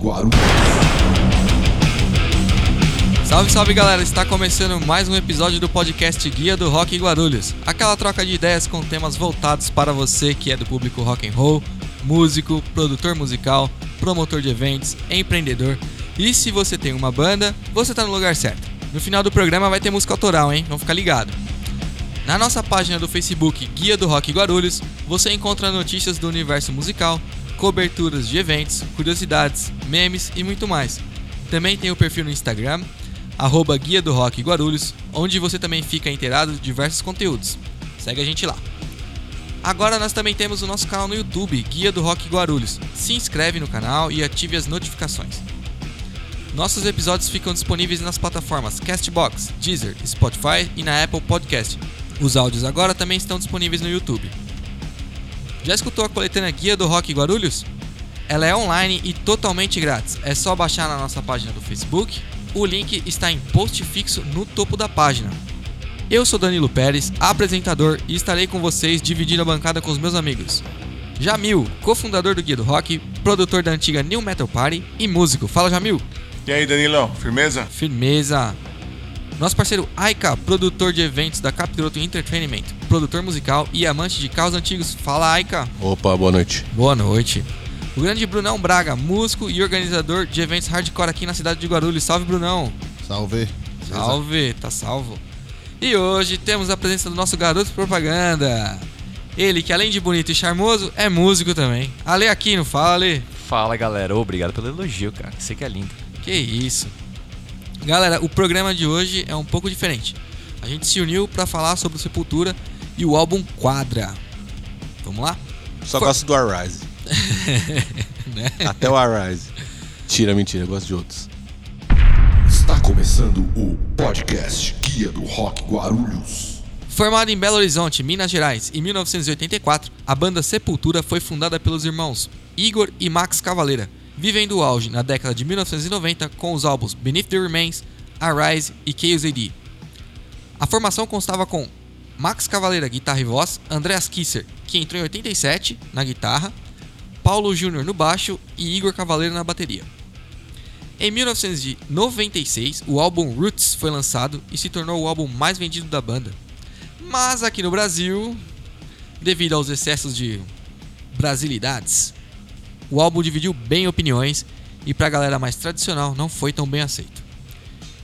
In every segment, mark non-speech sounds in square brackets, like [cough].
Guarulhos. Salve, salve galera! Está começando mais um episódio do podcast Guia do Rock Guarulhos. Aquela troca de ideias com temas voltados para você que é do público rock and roll, músico, produtor musical, promotor de eventos, empreendedor. E se você tem uma banda, você está no lugar certo. No final do programa vai ter música autoral, hein? Vamos ficar ligado. Na nossa página do Facebook Guia do Rock Guarulhos, você encontra notícias do universo musical, coberturas de eventos, curiosidades, memes e muito mais. Também tem o perfil no Instagram, arroba Guia do Rock Guarulhos, onde você também fica inteirado de diversos conteúdos. Segue a gente lá. Agora nós também temos o nosso canal no YouTube, Guia do Rock Guarulhos. Se inscreve no canal e ative as notificações. Nossos episódios ficam disponíveis nas plataformas Castbox, Deezer, Spotify e na Apple Podcast. Os áudios agora também estão disponíveis no YouTube. Já escutou a coletânea Guia do Rock Guarulhos? Ela é online e totalmente grátis. É só baixar na nossa página do Facebook. O link está em post fixo no topo da página. Eu sou Danilo Pérez, apresentador, e estarei com vocês dividindo a bancada com os meus amigos. Jamil, cofundador do Guia do Rock, produtor da antiga New Metal Party e músico. Fala, Jamil! E aí, Danilão, firmeza? Firmeza! Nosso parceiro Aika, produtor de eventos da Capiroto Entertainment, produtor musical e amante de carros antigos. Fala, Aika! Opa, boa noite. Boa noite. O grande Brunão Braga, músico e organizador de eventos hardcore aqui na cidade de Guarulhos. Salve, Brunão! Salve. Salve, tá salvo. E hoje temos a presença do nosso garoto propaganda. Ele que além de bonito e charmoso, é músico também. Ale Aquino, fala Ale. Fala galera, obrigado pelo elogio, cara. Você que é lindo. Que isso. Galera, o programa de hoje é um pouco diferente. A gente se uniu pra falar sobre o Sepultura e o álbum Quadra. Vamos lá? Só For- gosto do Arise. [laughs] Né? Até o Arise. Tira, mentira, eu gosto de outros. Está começando o podcast Guia do Rock Guarulhos. Formada em Belo Horizonte, Minas Gerais, em 1984, a banda Sepultura foi fundada pelos irmãos Igor e Max Cavaleira, vivendo o auge na década de 1990 com os álbuns Beneath the Remains, Arise e Chaos AD. A formação constava com Max Cavaleira, guitarra e voz, Andreas Kisser, que entrou em 87 na guitarra, Paulo Júnior no baixo e Igor Cavaleira na bateria. Em 1996, o álbum Roots foi lançado e se tornou o álbum mais vendido da banda. Mas aqui no Brasil, devido aos excessos de brasilidades, o álbum dividiu bem opiniões e pra galera mais tradicional não foi tão bem aceito.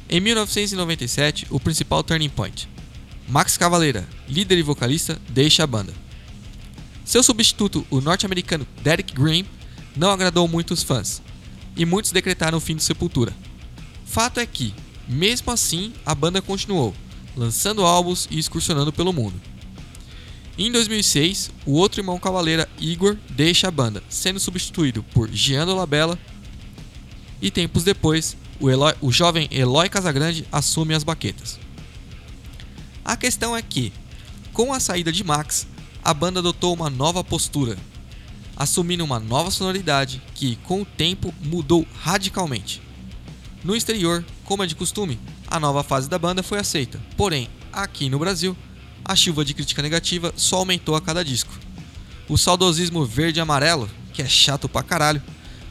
Em 1997, o principal turning point, Max Cavaleira, líder e vocalista, deixa a banda. Seu substituto, o norte-americano Derek Green, não agradou muito os fãs, e muitos decretaram o fim do Sepultura. Fato é que, mesmo assim, a banda continuou, lançando álbuns e excursionando pelo mundo. Em 2006, o outro irmão cavaleira, Igor, deixa a banda, sendo substituído por Gian Labella. E tempos depois, o, Eloy- o jovem Eloy Casagrande assume as baquetas. A questão é que, com a saída de Max, a banda adotou uma nova postura, assumindo uma nova sonoridade que, com o tempo, mudou radicalmente. No exterior, como é de costume, a nova fase da banda foi aceita, porém, aqui no Brasil, a chuva de crítica negativa só aumentou a cada disco. O saudosismo verde e amarelo, que é chato pra caralho,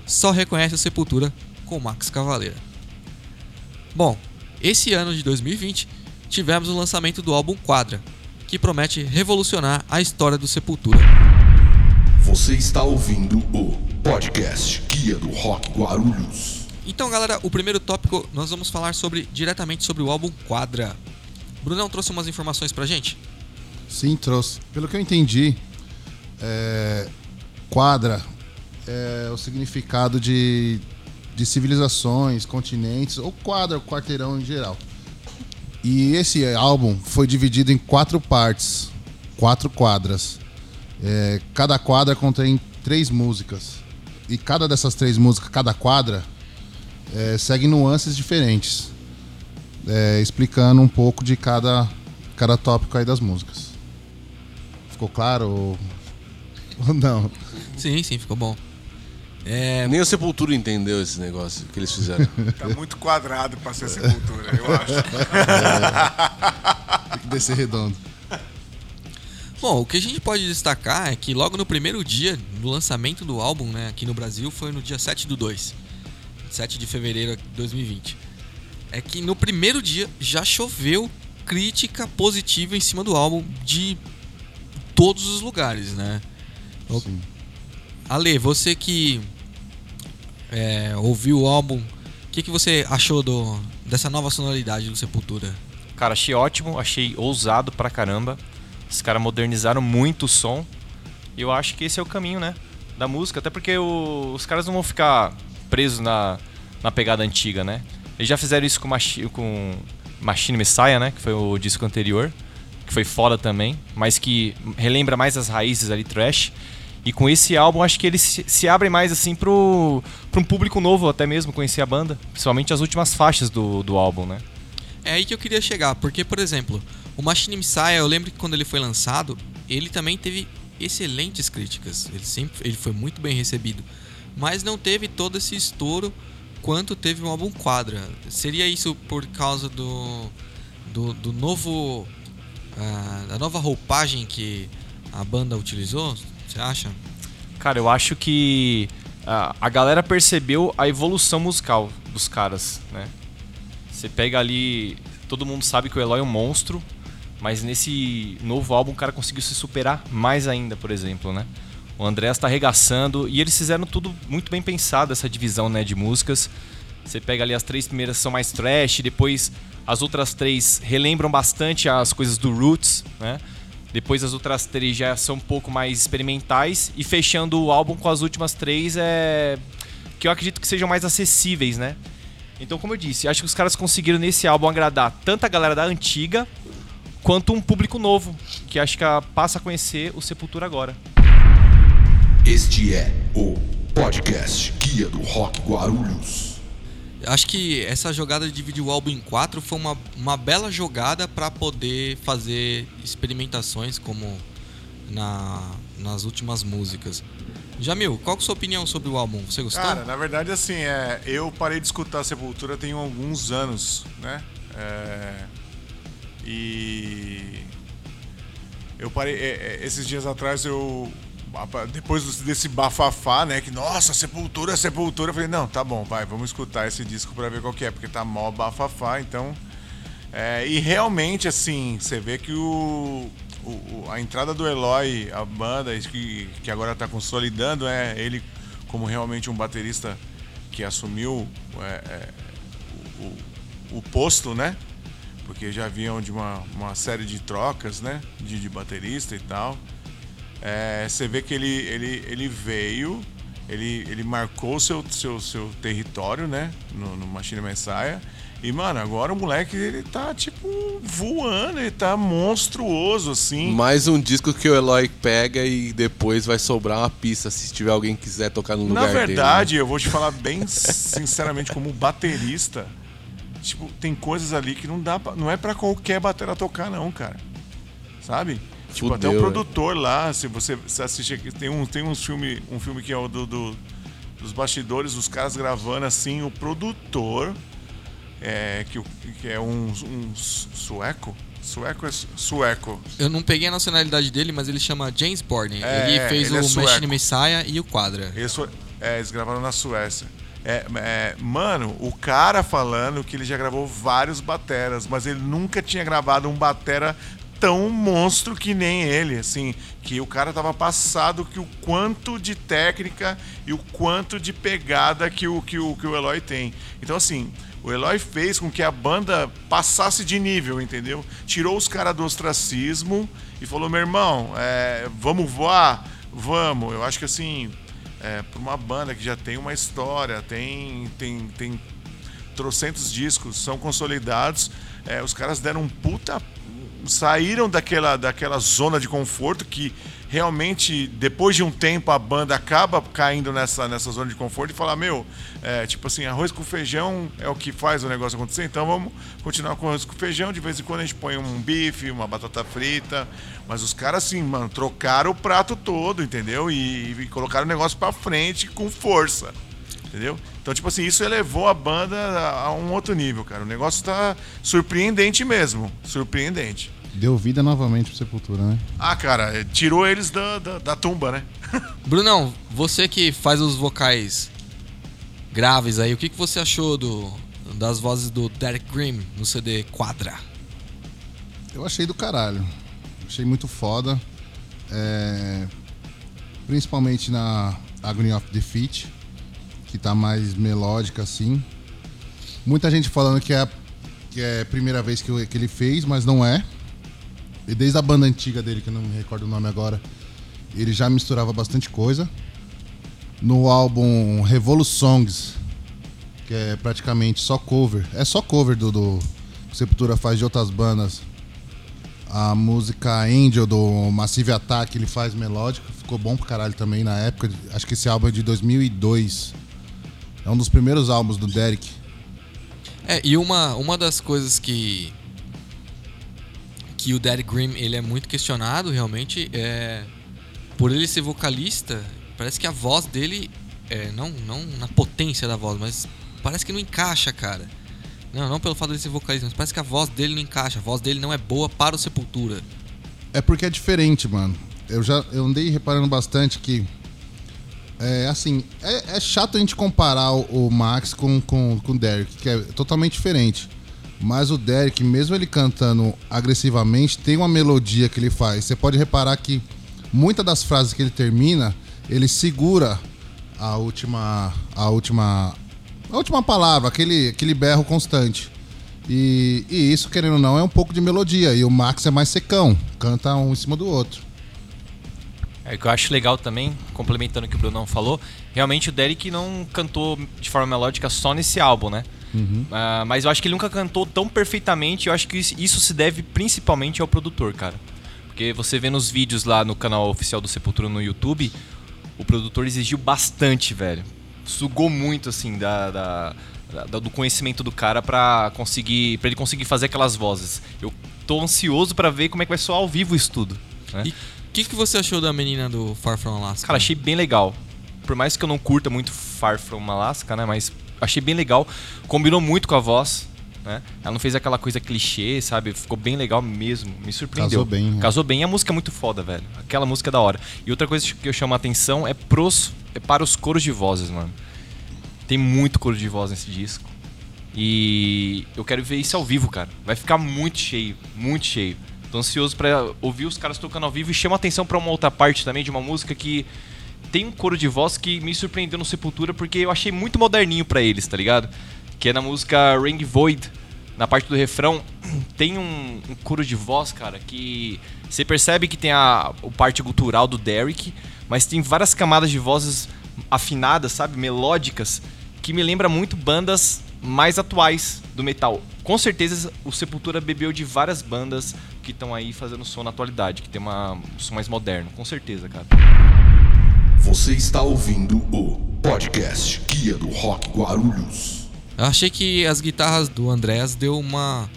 só reconhece a Sepultura com Max Cavaleira. Bom, esse ano de 2020 tivemos o lançamento do álbum Quadra, que promete revolucionar a história do Sepultura. Você está ouvindo o podcast Guia do Rock Guarulhos. Então, galera, o primeiro tópico nós vamos falar sobre diretamente sobre o álbum Quadra. Brunão trouxe umas informações pra gente? Sim, trouxe. Pelo que eu entendi, é, quadra é o significado de, de civilizações, continentes, ou quadra, quarteirão em geral. E esse álbum foi dividido em quatro partes, quatro quadras. É, cada quadra contém três músicas. E cada dessas três músicas, cada quadra, é, segue nuances diferentes. É, explicando um pouco de cada, cada tópico aí das músicas. Ficou claro? Ou... [laughs] ou não? Sim, sim, ficou bom. É, Nem o Sepultura entendeu esse negócio que eles fizeram. [laughs] Tá muito quadrado pra ser sepultura, eu acho. [laughs] Tem que descer redondo. Bom, o que a gente pode destacar é que logo no primeiro dia do lançamento do álbum, né, aqui no Brasil, foi no dia 7 do 2. 7 de fevereiro de 2020. É que no primeiro dia já choveu crítica positiva em cima do álbum de todos os lugares, né? Sim. Ale, você que é, ouviu o álbum, o que, que você achou do, dessa nova sonoridade do Sepultura? Cara, achei ótimo, achei ousado pra caramba. Os caras modernizaram muito o som. E eu acho que esse é o caminho, né? Da música. Até porque o- os caras não vão ficar presos na, na pegada antiga, né? Eles já fizeram isso com, Machi, com Machine Messiah, né? Que foi o disco anterior. Que foi foda também. Mas que relembra mais as raízes ali, trash. E com esse álbum, acho que eles se, abrem mais assim pro, pro um público novo até mesmo conhecer a banda. Principalmente as últimas faixas do, do álbum, né? É aí que eu queria chegar, porque, por exemplo, o Machine Messiah, eu lembro que quando ele foi lançado, ele também teve excelentes críticas. Ele sempre ele foi muito bem recebido. Mas não teve todo esse estouro quanto teve o álbum Quadra. Seria isso por causa do, do, do novo. ah, da nova roupagem que a banda utilizou? Você acha? Cara, eu acho que a, a galera percebeu a evolução musical dos caras, né? Você pega ali. Todo mundo sabe que o Eloy é um monstro, mas nesse novo álbum o cara conseguiu se superar mais ainda, por exemplo, né? O Andrés tá arregaçando e eles fizeram tudo muito bem pensado, essa divisão né, de músicas. Você pega ali as três primeiras são mais trash, depois as outras três relembram bastante as coisas do Roots, né? Depois as outras três já são um pouco mais experimentais e fechando o álbum com as últimas três é que eu acredito que sejam mais acessíveis, né? Então, como eu disse, acho que os caras conseguiram nesse álbum agradar tanto a galera da antiga quanto um público novo, que acho que passa a conhecer o Sepultura agora. Este é o podcast Guia do Rock Guarulhos. Acho que essa jogada de dividir o álbum em quatro foi uma, uma bela jogada para poder fazer experimentações como na, nas últimas músicas. Jamil, qual que é a sua opinião sobre o álbum? Você gostou? Cara, na verdade, assim, é, eu parei de escutar Sepultura tem alguns anos, né? É, e eu parei. é, é, esses dias atrás eu. Depois desse bafafá, né? Que, nossa, Sepultura, Sepultura. Eu falei, não, tá bom, vai, vamos escutar esse disco pra ver qual que é, porque tá mó bafafá, então. é, e realmente, assim, você vê que o, o- a entrada do Eloy, a banda, que, que agora tá consolidando, é ele como realmente um baterista que assumiu é, é, o, o- posto, né? Porque já vinham de uma, uma série de trocas, né? De, de baterista e tal. É, você vê que ele, ele, ele veio, ele, ele marcou seu, seu, seu território, né? No, no Machine Messiah. E, mano, agora o moleque, ele tá, tipo, voando, ele tá monstruoso, assim. Mais um disco que o Eloy pega e depois vai sobrar uma pista se tiver alguém que quiser tocar no Na lugar dele. né? verdade, eu vou te falar bem [laughs] sinceramente, como baterista, tipo, tem coisas ali que não dá pra, não é pra qualquer batera tocar não, cara. Sabe? Tipo, até o Fudeu, produtor lá, se você se assiste aqui, tem um tem uns filme, um filme que é o do, do- dos bastidores, os caras gravando assim, o produtor é que, que é um, um sueco, sueco é su- sueco. Eu não peguei a nacionalidade dele, mas ele chama James Borden. É, ele fez ele é o sueco. Machine Messiah e o Quadra. Eles, é, eles gravaram na Suécia. É, é, mano, o cara falando que ele já gravou vários bateras, mas ele nunca tinha gravado um batera tão monstro que nem ele, assim, que o cara tava passado que o quanto de técnica e o quanto de pegada que o que o, que o Eloy tem. Então assim, o Eloy fez com que a banda passasse de nível, entendeu? Tirou os caras do ostracismo e falou: meu irmão, é, vamos voar? Vamos. Eu acho que assim, é, para uma banda que já tem uma história, tem, tem, tem trocentos discos, são consolidados, é, os caras deram um puta. Saíram daquela, daquela zona de conforto que realmente, depois de um tempo, a banda acaba caindo nessa, nessa zona de conforto e fala, meu, é, tipo assim, arroz com feijão é o que faz o negócio acontecer, então vamos continuar com arroz com feijão, de vez em quando a gente põe um bife, uma batata frita, mas os caras assim, mano, trocaram o prato todo, entendeu? E, e colocaram o negócio pra frente com força. Entendeu? Então, tipo assim, isso elevou a banda a a um outro nível, cara. O negócio tá surpreendente mesmo. Surpreendente. Deu vida novamente pro Sepultura, né? Ah, cara, é, tirou eles da, da, da tumba, né? [laughs] Brunão, você que faz os vocais graves aí. O que, que você achou do, das vozes do Derek Grimm no CD Quadra? Eu achei do caralho. Achei muito foda. É, Principalmente na Agony of Defeat, que tá mais melódica assim. Muita gente falando que é a, que é a primeira vez que, eu- que ele fez, mas não é. E desde a banda antiga dele, que eu não me recordo o nome agora, ele já misturava bastante coisa. No álbum Revolutions, que é praticamente só cover, é só cover do, do Sepultura faz de outras bandas. A música Angel do Massive Attack ele faz melódica, ficou bom pra caralho também na época. Acho que esse álbum é de 2002. É um dos primeiros álbuns do Derek. É, e uma, uma das coisas que que o Derek Grimm ele é muito questionado realmente é por ele ser vocalista, parece que a voz dele é, não não na potência da voz, mas parece que não encaixa, cara. Não, não pelo fato de ele ser vocalista, mas parece que a voz dele não encaixa, a voz dele não é boa para o Sepultura. É porque é diferente, mano. Eu já eu andei reparando bastante que. É assim, é, é chato a gente comparar o, o Max com, com, com o Derek, que é totalmente diferente. Mas o Derek, mesmo ele cantando agressivamente, tem uma melodia que ele faz. Você pode reparar que muitas das frases que ele termina, ele segura a última. a última. a última palavra, aquele, aquele berro constante. E, e isso, querendo ou não, é um pouco de melodia. E o Max é mais secão, canta um em cima do outro. É o que eu acho legal também, complementando o que o Brunão falou, realmente o Derek não cantou de forma melódica só nesse álbum, né? Ah, mas eu acho que ele nunca cantou tão perfeitamente, eu acho que isso se deve principalmente ao produtor, cara. Porque você vê nos vídeos lá no canal oficial do Sepultura no YouTube, o produtor exigiu bastante, velho. Sugou muito, assim, da, da- da- do conhecimento do cara pra conseguir. para ele conseguir fazer aquelas vozes. Eu tô ansioso pra ver como é que vai soar ao vivo isso tudo. né? E que, que você achou da menina do Far From Alaska? Cara, achei bem legal. Por mais que eu não curta muito Far From Alaska, né? Mas achei bem legal. Combinou muito com a voz, né? Ela não fez aquela coisa clichê, sabe? Ficou bem legal mesmo. Me surpreendeu. Casou bem, né? Casou bem. E a música é muito foda, velho. Aquela música é da hora. E outra coisa que eu chamo a atenção é, pros, é para os coros de vozes, mano. Tem muito coro de voz nesse disco. E eu quero ver isso ao vivo, cara. Vai ficar muito cheio, muito cheio. Tô ansioso pra ouvir os caras tocando ao vivo e chama atenção pra uma outra parte também de uma música que tem um coro de voz que me surpreendeu no Sepultura porque eu achei muito moderninho pra eles, tá ligado? Que é na música Ring Void, na parte do refrão, [clears throat] tem um, um coro de voz, cara, que você percebe que tem a, o parte cultural do Derek, mas tem várias camadas de vozes afinadas, sabe, melódicas, que me lembra muito bandas mais atuais do metal. Com certeza o Sepultura bebeu de várias bandas que estão aí fazendo som na atualidade, que tem uma, um som mais moderno, com certeza, cara. Você está ouvindo o podcast Guia do Rock Guarulhos. Eu achei que as guitarras do Andrés deu uma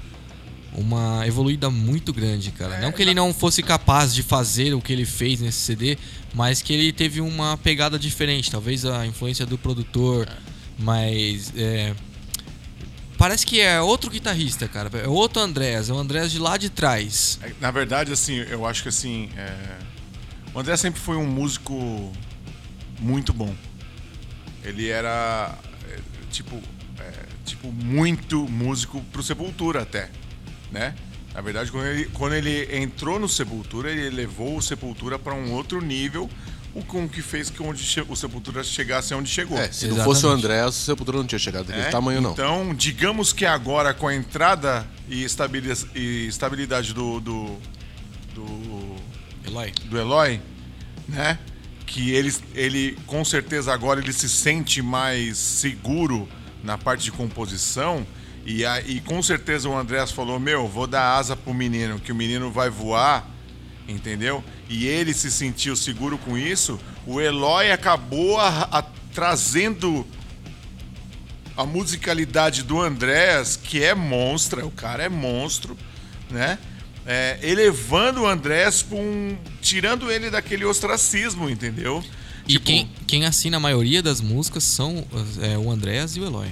uma evoluída muito grande, cara. não que ele não fosse capaz de fazer o que ele fez nesse CD, mas que ele teve uma pegada diferente, talvez a influência do produtor, mas é, parece que é outro guitarrista, cara. É outro Andrés, é o Andrés de lá de trás. É, Na verdade, assim, eu acho que assim. é, O André sempre foi um músico muito bom. Ele era é, tipo, é, tipo muito músico pro Sepultura até, né? Na verdade, quando ele, quando ele entrou no Sepultura, ele levou o Sepultura para um outro nível, o com que fez que onde o Sepultura chegasse onde chegou. É, se não Exatamente. fosse o André, o Sepultura não tinha chegado daquele É, tamanho, não. Então, digamos que agora com a entrada e estabilidade, e estabilidade do, do, do, Eloy. do Eloy, né? Que ele, ele com certeza agora ele se sente mais seguro na parte de composição. E, a, e com certeza o Andrés falou: Meu, vou dar asa pro menino, que o menino vai voar, entendeu? E ele se sentiu seguro com isso. O Eloy acabou a- a- trazendo a musicalidade do Andrés, que é monstra, o cara é monstro, né? É, elevando o Andrés pra um. tirando ele daquele ostracismo, entendeu? E Tipo, quem, quem assina a maioria das músicas são é, o Andrés e o Eloy.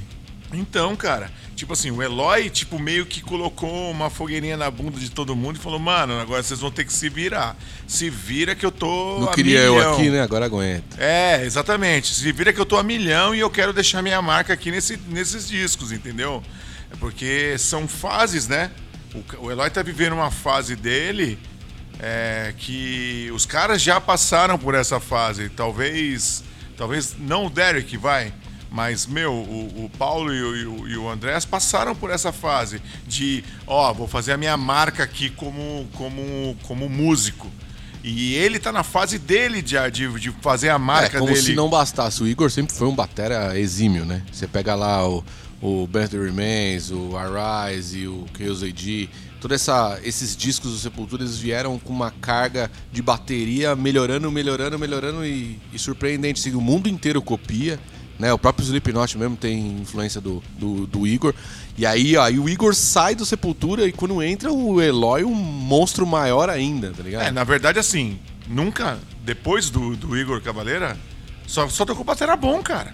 Então, cara, tipo assim, o Eloy, tipo, meio que colocou uma fogueirinha na bunda de todo mundo e falou, mano, agora vocês vão ter que se virar. Se vira que eu tô. Não queria eu milhão." aqui, né? Agora aguenta. É, exatamente. Se vira que eu tô a milhão e eu quero deixar minha marca aqui nesse, nesses discos, entendeu? É porque são fases, né? O, o Eloy tá vivendo uma fase dele é, que os caras já passaram por essa fase. Talvez. Talvez não o Derek, vai. Mas, meu, o, o Paulo e o, e o- Andrés passaram por essa fase de, ó, vou fazer a minha marca aqui como, como, como músico. E ele tá na fase dele de, de, de fazer a É, marca como dele. se não bastasse. O Igor sempre foi um batera exímio, né? Você pega lá o, o That Remains, o Arise e o Chaos AD. Todos esses discos do Sepultura eles vieram com uma carga de bateria melhorando, melhorando, melhorando e, e surpreendente. Assim, o mundo inteiro copia. Né, o próprio Slipknot mesmo tem influência do, do, do Igor. E aí, ó, o Igor sai do Sepultura e quando entra o Eloy, um monstro maior ainda, tá ligado? É, na verdade, assim, nunca, depois do, do Igor Cavaleira, só, só tocou batera bom, cara.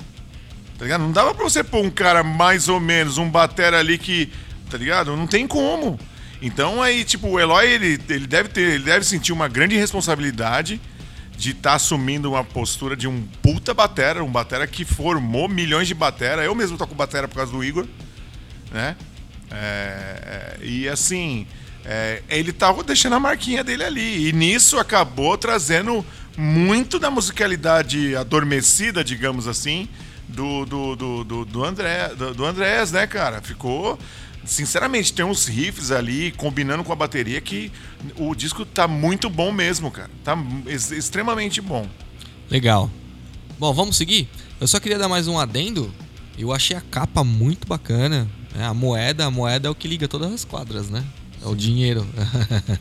Tá ligado? Não dava pra você pôr um cara mais ou menos, um batera ali que. Tá ligado? Não tem como. Então aí, tipo, o Eloy, ele, ele deve ter, ele deve sentir uma grande responsabilidade de estar assumindo uma postura de um puta batera, um batera que formou milhões de batera. Eu mesmo toco batera por causa do Igor, né? É, é, e assim, é, ele tava deixando a marquinha dele ali. E nisso acabou trazendo muito da musicalidade adormecida, digamos assim, do, do, do, do, do André, do, do Andrés, né, cara? Ficou. Sinceramente, tem uns riffs ali combinando com a bateria que o disco tá muito bom mesmo, cara. Tá ex- extremamente bom. Legal. Bom, vamos seguir? Eu só queria dar mais um adendo. Eu achei a capa muito bacana. né? A moeda, a moeda é o que liga todas as quadras, né? É o dinheiro.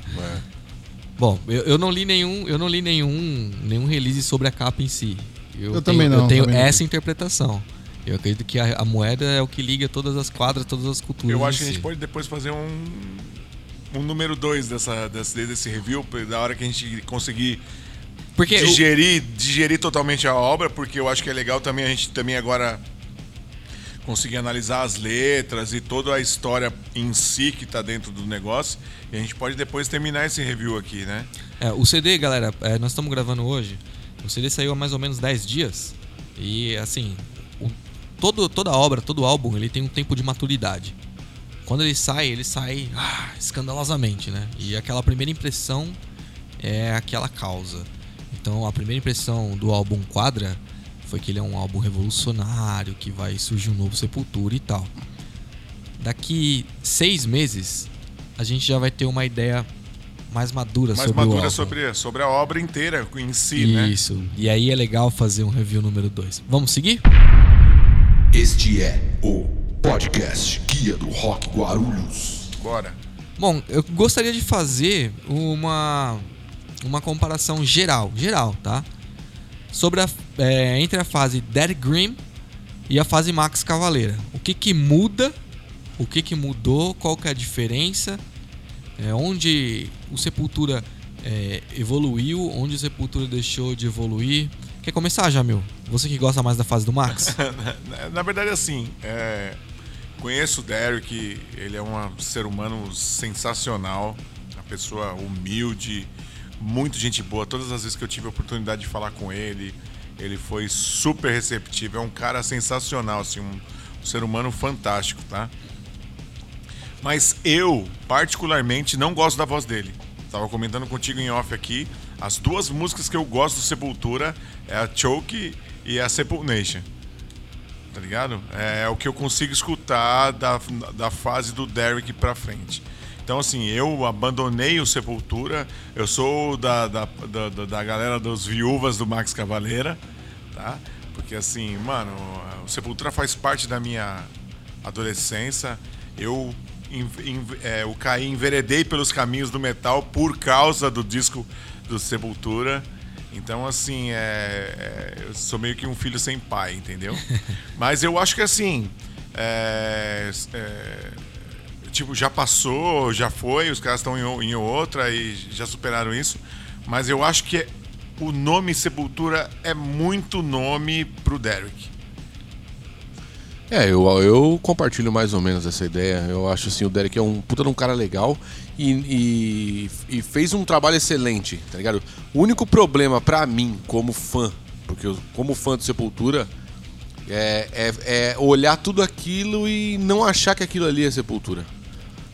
[laughs] Bom, eu, eu não li nenhum, eu não li nenhum, nenhum release sobre a capa em si. Eu tenho, também não, Eu tenho também não. essa interpretação. Eu acredito que a, a moeda é o que liga todas as quadras, todas as culturas. Eu acho que a si. gente pode depois fazer um, um número 2 dessa, desse, desse review, da hora que a gente conseguir Porque digerir, digerir totalmente a obra, porque eu acho que é legal também a gente também agora conseguir analisar as letras e toda a história em si que tá dentro do negócio. E a gente pode depois terminar esse review aqui, né? É, o CD, galera, é, nós estamos gravando hoje. O CD saiu há mais ou menos 10 dias. E assim, todo, toda obra, todo álbum, ele tem um tempo de maturidade. Quando ele sai, ele sai ah, escandalosamente, né? E aquela primeira impressão é aquela causa. Então a primeira impressão do álbum Quadra foi que ele é um álbum revolucionário, que vai surgir um novo Sepultura e tal. Daqui seis meses, a gente já vai ter uma ideia mais madura Mais sobre o madura álbum. sobre, sobre a obra inteira em si, né? Isso. E aí é legal fazer um review número 2. Vamos seguir? Este é o podcast Guia do Rock Guarulhos. Bora. Bom, eu gostaria de fazer uma uma comparação geral, geral, tá? Sobre a, é, entre a fase Dead Grimm e a fase Max Cavaleira. O que que muda? O que que mudou? Qual que é a diferença? É, onde o Sepultura é, evoluiu? Onde o Sepultura deixou de evoluir? Quer começar, Jamil? Você que gosta mais da fase do Max? [laughs] Na- verdade, assim, é, conheço o Derek, ele é um ser humano sensacional, uma pessoa humilde, muito gente boa. Todas as vezes que eu tive a oportunidade de falar com ele, ele foi super receptivo. É um cara sensacional, assim, um, um ser humano fantástico, tá? Mas eu, particularmente, não gosto da voz dele. Tava comentando contigo em off aqui. As duas músicas que eu gosto do Sepultura é a Choke e a Sepulnation. Tá ligado? É, o que eu consigo escutar da, da fase do Derek pra frente. Então, assim, eu abandonei o Sepultura. Eu sou da, da, da, da- galera dos viúvas do Max Cavaleira, tá? Porque, assim, mano, o Sepultura faz parte da minha adolescência. Eu, em- é, eu caí, enveredei pelos caminhos do metal por causa do disco do Sepultura. Então, assim, é, é, eu sou meio que um filho sem pai, entendeu? [laughs] Mas eu acho que, assim, é, é, tipo, já passou, já foi, os caras estão em, em outra e já superaram isso. Mas eu acho que o nome Sepultura é muito nome pro Derek. É, eu, eu compartilho mais ou menos essa ideia. Eu acho assim, o Derek é um puta de um cara legal e, e, e fez um trabalho excelente, tá ligado? O único problema pra mim, como fã, porque eu, como fã do Sepultura, é, é, é olhar tudo aquilo e não achar que aquilo ali é Sepultura.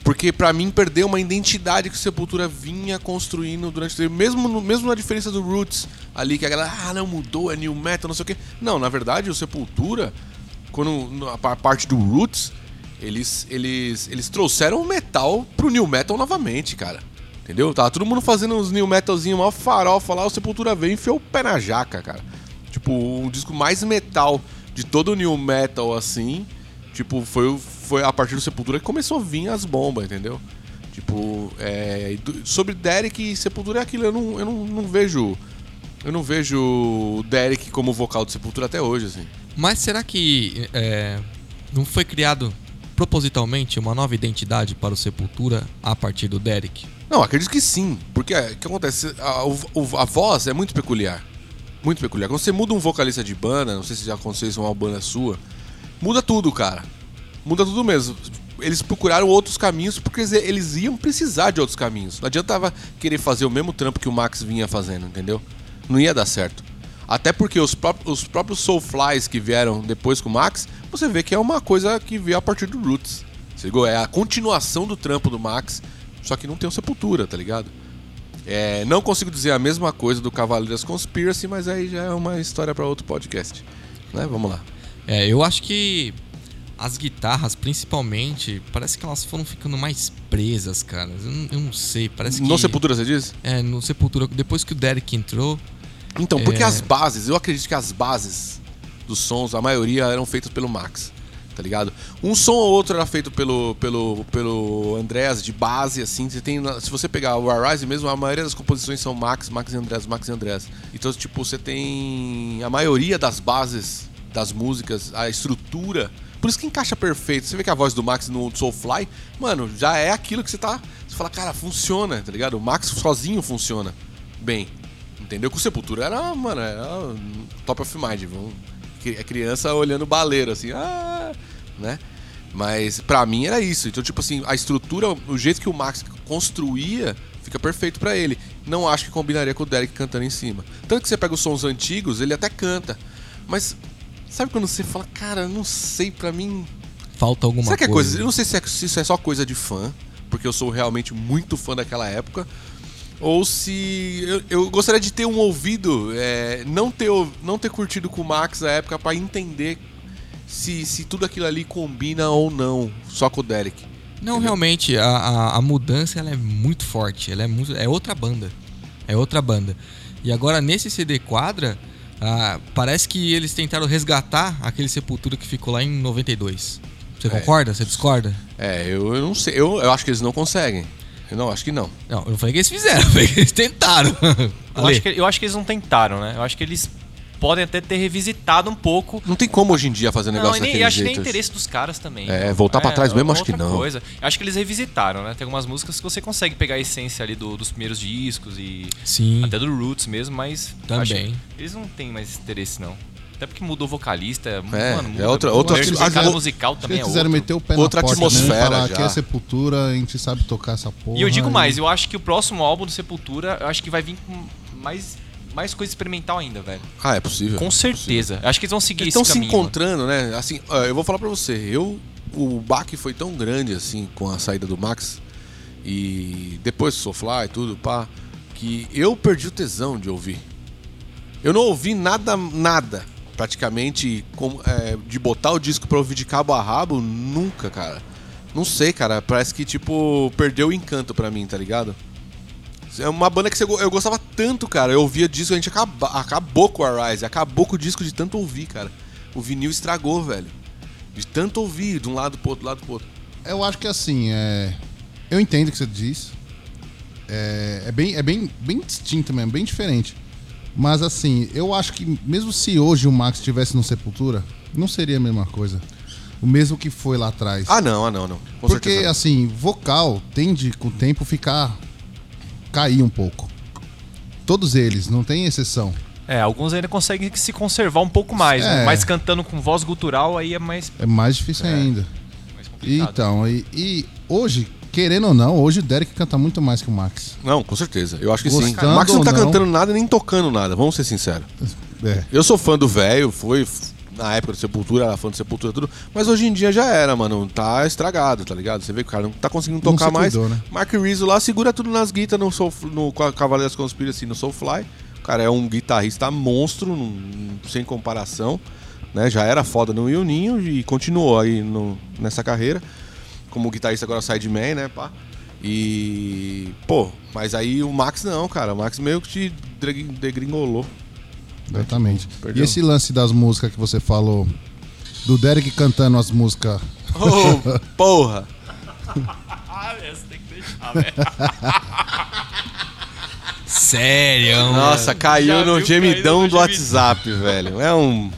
Porque pra mim perdeu uma identidade que o Sepultura vinha construindo durante o. Mesmo, no- mesmo na diferença do Roots ali, que a galera, ah, não, mudou, é new metal, não sei o quê. Não, na verdade, o Sepultura, quando a pa- parte do Roots, eles, eles, eles trouxeram o metal pro new metal novamente, cara. Entendeu? Tava todo mundo fazendo uns new metalzinho, maior farofa lá, o Sepultura veio e enfiou o pé na jaca, cara. Tipo, um disco mais metal de todo o new metal, assim. Tipo, foi, o- foi a partir do Sepultura que começou a vir as bombas, entendeu? Tipo, é, sobre Derek e Sepultura é aquilo, eu não, eu não, não vejo. Eu não vejo o Derek como vocal do Sepultura até hoje, assim. Mas será que é, não foi criado propositalmente uma nova identidade para o Sepultura a partir do Derek? Não, acredito que sim. Porque é, o que acontece? A, o- a voz é muito peculiar. Muito peculiar. Quando você muda um vocalista de banda, não sei se já aconteceu isso uma banda sua, muda tudo, cara. Muda tudo mesmo. Eles procuraram outros caminhos porque eles iam precisar de outros caminhos. Não adiantava querer fazer o mesmo trampo que o Max vinha fazendo, entendeu? Não ia dar certo. Até porque os, pró- os próprios Soulflies que vieram depois com o Max, você vê que é uma coisa que veio a partir do Roots. Ligou? É a continuação do trampo do Max, só que não tem o Sepultura, tá ligado? É, não consigo dizer a mesma coisa do Cavaleiros Conspiracy, mas aí já é uma história para outro podcast. Né? Vamos lá. É, eu acho que as guitarras, principalmente, parece que elas foram ficando mais presas, cara. Eu não, eu não sei, parece que. No Sepultura você diz? É, no Sepultura, depois que o Derek entrou. Então, porque É. as bases, eu acredito que as bases dos sons, a maioria eram feitas pelo Max, tá ligado? Um som ou outro era feito pelo, pelo, pelo Andreas de base, assim. Você tem, se você pegar o Arise mesmo, a maioria das composições são Max, Max e Andreas, Max e Andreas. Então, tipo, você tem a maioria das bases das músicas, a estrutura. Por isso que encaixa perfeito. Você vê que a voz do Max no Soulfly, mano, já é aquilo que você tá. Você fala, cara, funciona, tá ligado? O Max sozinho funciona bem. Entendeu? Com Sepultura era, mano, era top of mind. A criança olhando o baleiro, assim, ah, né? Mas pra mim era isso. Então, tipo assim, a estrutura, o jeito que o Max construía, fica perfeito pra ele. Não acho que combinaria com o Derek cantando em cima. Tanto que você pega os sons antigos, ele até canta. Mas sabe quando você fala, cara, não sei, pra mim Falta alguma Será que é coisa. coisa? Eu não sei se, é- se isso é só coisa de fã, porque eu sou realmente muito fã daquela época. Ou se. Eu, eu gostaria de ter um ouvido, é, não, ter, não ter curtido com o Max na época pra entender se, se tudo aquilo ali combina ou não, só com o Derek. Não, realmente, a, a, a mudança ela é muito forte. Ela é, muito, é outra banda. É outra banda. E agora, nesse CD quadra, ah, parece que eles tentaram resgatar aquele Sepultura que ficou lá em 92. Você concorda? Você discorda? É, eu, eu não sei. Eu, eu acho que eles não conseguem. Eu não, acho que não. Não, eu não falei que eles fizeram, eu falei que eles tentaram. Eu acho, que, eu acho que eles não tentaram, né? Eu acho que eles podem até ter revisitado um pouco. Não tem como hoje em dia fazer um Não, negócio e nem, daquele eu acho que nem é jeito. interesse dos caras também. É, voltar pra trás mesmo, acho que não. Coisa. Eu acho que eles revisitaram, né? Tem algumas músicas que você consegue pegar a essência ali do- dos primeiros discos e Sim. até do Roots mesmo, mas Também. acho que eles não têm mais interesse não. Até porque mudou o vocalista, É, mano, é muda, outra- muda. outra- acho- musical Acho que também é quiseram outro. meter o pé Outra na porta mesmo, atmosfera falar já. que é Sepultura, a gente sabe tocar essa porra. E eu digo mais, eu acho que o próximo álbum do Sepultura, eu acho que vai vir com mais, mais coisa experimental ainda, velho. Ah, é possível. Com certeza. Eu acho que eles vão seguir Eles esse estão se caminho. encontrando, né? Assim, eu vou falar pra você, eu o baque foi tão grande assim com a saída do Max e depois do Sofly e tudo, pá, que eu perdi o tesão de ouvir. Eu não ouvi nada, nada, praticamente, com- é, de botar o disco pra ouvir de cabo a rabo, nunca, cara. Não sei, cara, parece que, tipo, perdeu o encanto pra mim, tá ligado? É uma banda que eu gostava tanto, cara. Eu ouvia disco, a gente acaba, acabou com o Arise, acabou com o disco de tanto ouvir, cara. O vinil estragou, velho. De tanto ouvir, de um lado pro outro, lado pro outro. Eu acho que assim, é... eu entendo o que você diz. É, é bem, é bem, bem distinto mesmo, bem diferente. Mas assim, eu acho que mesmo se hoje o Max estivesse no Sepultura, não seria a mesma coisa. O mesmo que foi lá atrás. Ah, não, ah, não, não. Com Porque, certeza. assim, vocal tende com o tempo ficar. cair um pouco. Todos eles, não tem exceção. É, alguns ainda conseguem se conservar um pouco mais, né? É. mas cantando com voz gutural aí é mais, É mais difícil ainda. mais E, complicado. então, e, e hoje, querendo ou não, hoje o Derek canta muito mais que o Max. Não, com certeza. Eu acho que sim. Gostando O Max não tá não. cantando nada nem tocando nada, vamos ser sinceros. É. Eu sou fã do velho, foi na época do Sepultura, era fã do Sepultura tudo, mas hoje em dia já era, mano. Tá estragado, tá ligado? Você vê que o cara não tá conseguindo tocar se mais. cuidou, né? Mark Rizzo lá segura tudo nas guitas no, Soul, no Ca- Cavaleiros Conspiracy no Soulfly. O cara é um guitarrista monstro, num- sem comparação. Né? Já era foda no Ioninho e continuou aí no- nessa carreira. Como guitarrista agora sideman, né, pá? E. Pô, mas aí o Max não, cara. O Max meio que te degri- degringolou. Exatamente. Perdeu. E esse lance das músicas que você falou, do Derek cantando as músicas. Ô, porra! Ah, essa tem que deixar, velho. Sério, Nossa, caiu Já no viu? gemidão Caiu no do WhatsApp, velho. É um.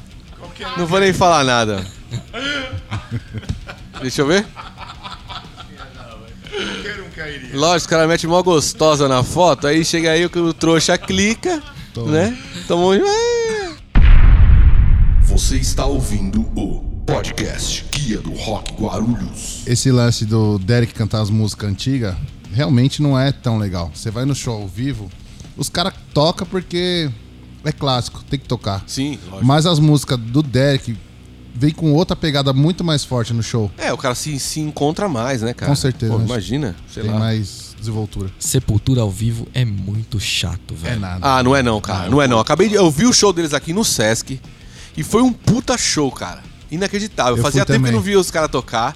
Não vou nem falar nada. [laughs] Deixa eu ver. Qualquer um cairia. Lógico, o cara mete mó gostosa na foto, aí chega aí o trouxa clica, Toma. né? Tomou. É. Você está ouvindo o podcast Guia do Rock Guarulhos. Esse lance do Derek cantar as músicas antigas realmente não é tão legal. Você vai no show ao vivo, os caras tocam porque é clássico, tem que tocar. Sim, lógico. Mas as músicas do Derek vem com outra pegada muito mais forte no show. É, o cara se, se encontra mais, né, cara? Com certeza, Pô, né? imagina, sei tem lá. mais desenvoltura. Sepultura ao vivo é muito chato, É velho. nada. Ah, não é não, cara. Não é não. Acabei de. Eu vi o show deles aqui no Sesc e foi um puta show, cara. Inacreditável. Eu Fazia tempo que também. eu não via os caras tocar.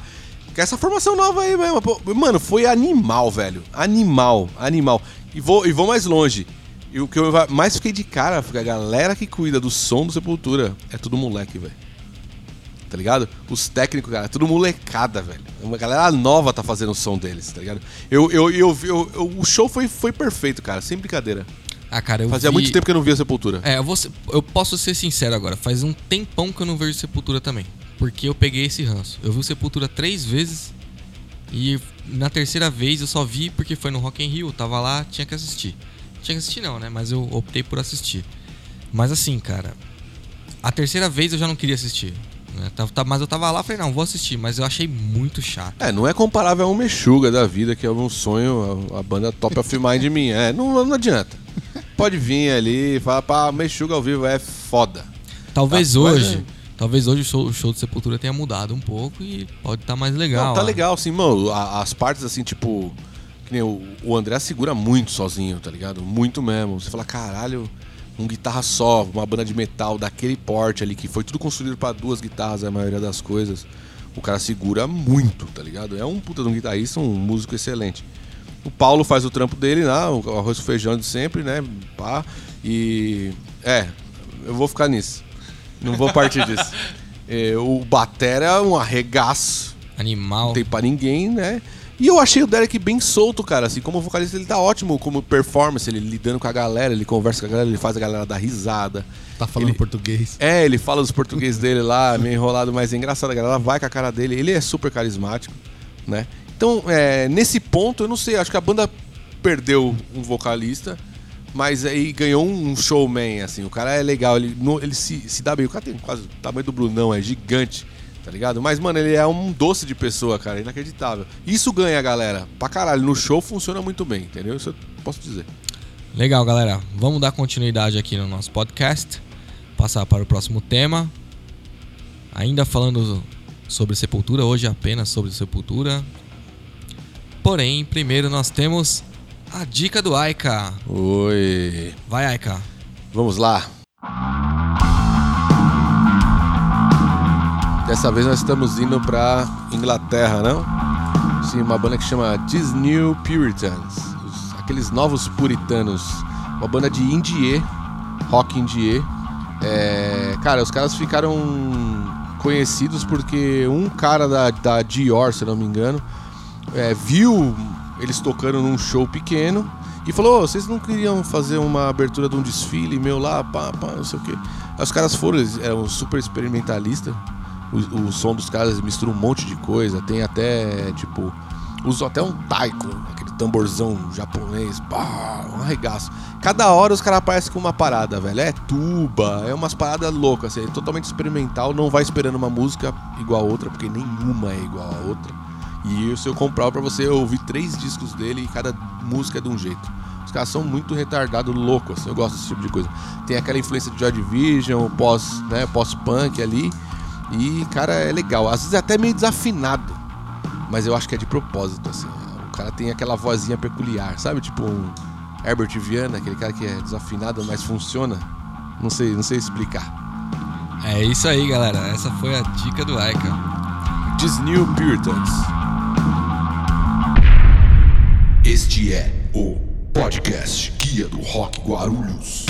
Que essa formação nova aí mesmo. pô, Mano, foi animal, velho. Animal, animal. E vou, e vou mais longe. E o que eu mais fiquei de cara foi que a galera que cuida do som do Sepultura é tudo moleque, velho. Tá ligado? Os técnicos, cara, é tudo molecada, velho. Uma galera nova tá fazendo o som deles, tá ligado? Eu, eu, eu, eu- eu- o show foi, foi perfeito, cara, sem brincadeira. Ah, cara, eu Fazia vi- muito tempo que eu não via Sepultura. É, eu, vou ser- eu posso ser sincero agora. Faz um tempão que eu não vejo Sepultura também. Porque eu peguei esse ranço. Eu vi o Sepultura três vezes. E na terceira vez eu só vi porque foi no Rock in Rio. Eu tava lá, tinha que assistir. Tinha que assistir não, né? Mas eu optei por assistir. Mas assim, cara... A terceira vez eu já não queria assistir. Né? Tava- tá- Mas eu tava lá e falei, não, vou assistir. Mas eu achei muito chato. É, não é comparável a um Mexuga da vida, que é um sonho, a, a banda top of mind minha. É, não, não adianta. Pode vir ali e falar, pá, Mexuga ao vivo é foda. Talvez Tá, mas hoje... é- Talvez hoje o show, o show de Sepultura tenha mudado um pouco e pode estar mais legal. não, tá né? legal, assim, mano. as partes, assim, tipo. Que nem o, o André segura muito sozinho, tá ligado? Muito mesmo. Você fala, caralho, um guitarra só, uma banda de metal daquele porte ali, que foi tudo construído pra duas guitarras, a maioria das coisas. O cara segura muito, tá ligado? É um puta de um guitarrista, um músico excelente. O Paulo faz o trampo dele lá, o arroz com feijão de sempre, né? Pá. E. É, eu vou ficar nisso. Não vou partir disso. [laughs] É, o Batera é um arregaço Animal. não tem pra ninguém, né? E eu achei o Derek bem solto, cara. Assim, como vocalista, ele tá ótimo como performance, ele lidando com a galera, ele conversa com a galera, ele faz a galera dar risada. Tá falando Ele- português. É, ele fala dos português dele lá, [laughs] meio enrolado, mas é engraçado, a galera vai com a cara dele. Ele é super carismático, né? Então, é, nesse ponto, eu não sei, acho que a banda perdeu um vocalista, mas aí ganhou um showman, assim. O cara é legal, ele, ele se, se dá bem. O cara tem quase o tamanho do Brunão, é gigante, tá ligado? Mas, mano, ele é um doce de pessoa, cara, inacreditável. Isso ganha galera. Pra caralho, no show funciona muito bem, entendeu? Isso eu posso dizer. Legal, galera. Vamos dar continuidade aqui no nosso podcast. Passar para o próximo tema. Ainda falando sobre Sepultura, hoje apenas sobre Sepultura. Porém, primeiro nós temos a dica do Aika. Oi. Vai, Aika. Vamos lá. Dessa vez nós estamos indo pra Inglaterra, não? Sim, uma banda que chama These New Puritans. Os- aqueles novos puritanos. Uma banda de indie, rock indie. É, cara, os caras ficaram conhecidos porque um cara da, da Dior, se não me engano, é, viu eles tocando num show pequeno e falou: "Ô, vocês não queriam fazer uma abertura de um desfile meu lá, pá, pá, não sei o quê. Aí os caras foram, eles eram super experimentalistas. O, o som dos caras mistura um monte de coisa, tem até tipo Usam até um taiko, aquele tamborzão japonês, pá, um arregaço. Cada hora os caras aparecem com uma parada, velho. É tuba, é umas paradas loucas, assim, é totalmente experimental. Não vai esperando uma música igual a outra, porque nenhuma é igual a outra. E se eu comprar pra você, eu ouvi três discos dele e cada música é de um jeito. Os caras são muito retardados, loucos, assim, eu gosto desse tipo de coisa. Tem aquela influência de Joy Division, pós, né, pós-punk ali. E, cara, é legal. Às vezes é até meio desafinado. Mas eu acho que é de propósito, assim. O cara tem aquela vozinha peculiar, sabe? Tipo um Herbert Viana, aquele cara que é desafinado, mas funciona. Não sei, não sei explicar. É isso aí, galera. Essa foi a dica do Aika. New Puritans. Este é o podcast Guia do Rock Guarulhos.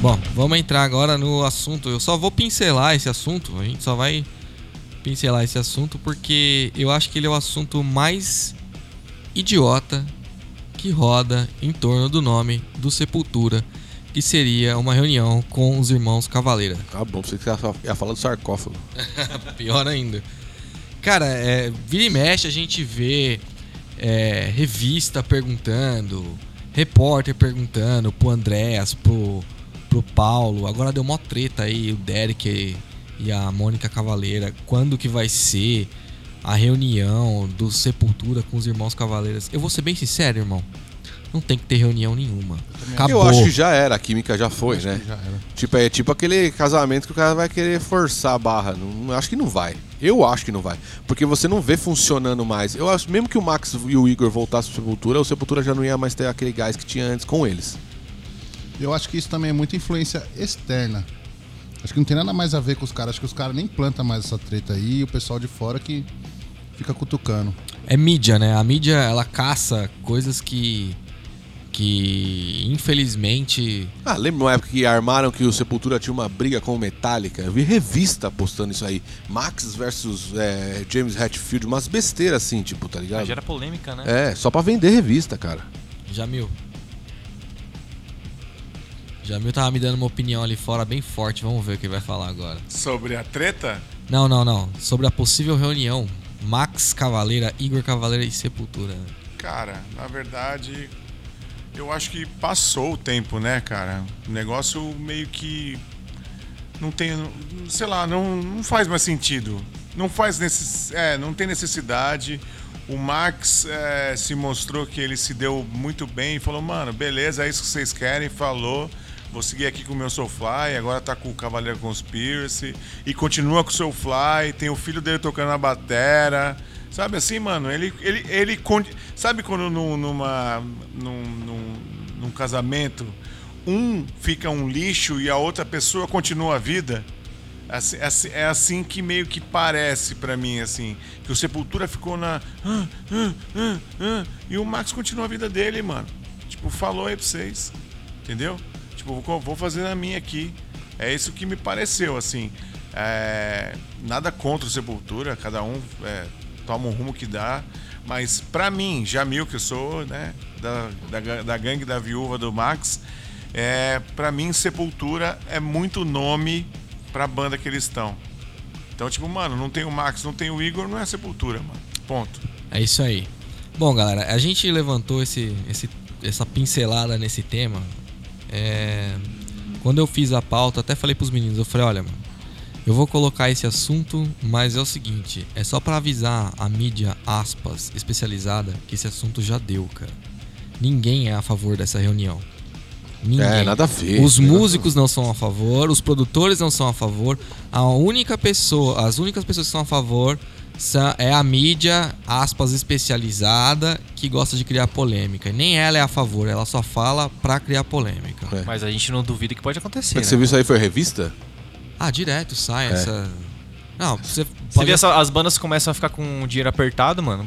Bom, vamos entrar agora no assunto. Eu só vou pincelar esse assunto. A gente só vai pincelar esse assunto porque eu acho que ele é o assunto mais idiota que roda em torno do nome do Sepultura, que seria uma reunião com os irmãos Cavaleira. Tá bom, você ia falar do sarcófago. [laughs] Pior ainda. Cara, é, vira e mexe a gente vê é, revista perguntando, repórter perguntando pro Andréas, pro, pro Paulo. Agora deu mó treta aí, o Derek e a Mônica Cavaleira. Quando que vai ser a reunião do Sepultura com os irmãos Cavaleiras? Eu vou ser bem sincero, irmão. Não tem que ter reunião nenhuma. Acabou. Eu acho que já era, a química já foi, né? já era. Tipo, é tipo aquele casamento que o cara vai querer forçar a barra. Não, acho que não vai. Eu acho que não vai. Porque você não vê funcionando mais. Eu acho mesmo que o Max e o Igor voltassem pro Sepultura, o Sepultura já não ia mais ter aquele gás que tinha antes com eles. Eu acho que isso também é muita influência externa. Acho que não tem nada mais a ver com os caras. Acho que os caras nem plantam mais essa treta aí e o pessoal de fora que fica cutucando. É mídia, né? A mídia ela caça coisas que que infelizmente Ah, lembra uma época que armaram que o Sepultura tinha uma briga com o Metallica? Eu vi revista postando isso aí. Max versus é, James Hetfield, umas besteiras assim, tipo, tá ligado? Gera polêmica, né? É, só pra vender revista, cara. Jamil. Jamil tava me dando uma opinião ali fora bem forte. Vamos ver o que ele vai falar agora. Sobre a treta? Não, não, não. Sobre a possível reunião. Max Cavaleira, Igor Cavaleira e Sepultura. Cara, na verdade, eu acho que passou o tempo, né, cara? O negócio meio que não tem, sei lá, não, não faz mais sentido. Não faz necess... é, não tem necessidade. O Max é, se mostrou que ele se deu muito bem e falou, mano, beleza, é isso que vocês querem, falou. Vou seguir aqui com o meu Soulfly, agora tá com o Cavaleiro Conspiracy e continua com o Soulfly, tem o filho dele tocando na batera. Sabe assim, mano, ele ele, ele sabe quando num, numa num, num, num casamento um fica um lixo e a outra pessoa continua a vida? Assim- assim- é assim que meio que parece pra mim, assim. Que o Sepultura ficou na. "Ah, ah, ah, ah", e o Max continua a vida dele, mano. Tipo, falou aí pra vocês. Entendeu? Tipo, vou, fazer a minha aqui. É isso que me pareceu, assim. É, nada contra o Sepultura, cada um é, toma um rumo que dá. Mas pra mim, Jamil, que eu sou, né, da, da, da gangue da viúva do Max, é, pra mim, Sepultura é muito nome pra banda que eles estão. Então, tipo, mano, não tem o Max, não tem o Igor, não é Sepultura, mano. Ponto. É isso aí. Bom, galera, a gente levantou esse, esse- essa pincelada nesse tema. É, quando eu fiz a pauta, até falei pros meninos, eu falei, olha, mano, eu vou colocar esse assunto, mas é o seguinte, é só pra avisar a mídia, aspas, especializada, que esse assunto já deu, cara. Ninguém é a favor dessa reunião. Ninguém. É, nada a ver. Os ver. músicos não são a favor, os produtores não são a favor. A única pessoa, as únicas pessoas que são a favor é a mídia, aspas, especializada, que gosta de criar polêmica. E nem ela é a favor, ela só fala pra criar polêmica. É. Mas a gente não duvida que pode acontecer. Mas né? Você viu isso aí? Foi revista? Ah, direto sai É. essa. Não, você Você pode. vê essa- as bandas começam a ficar com o dinheiro apertado, mano.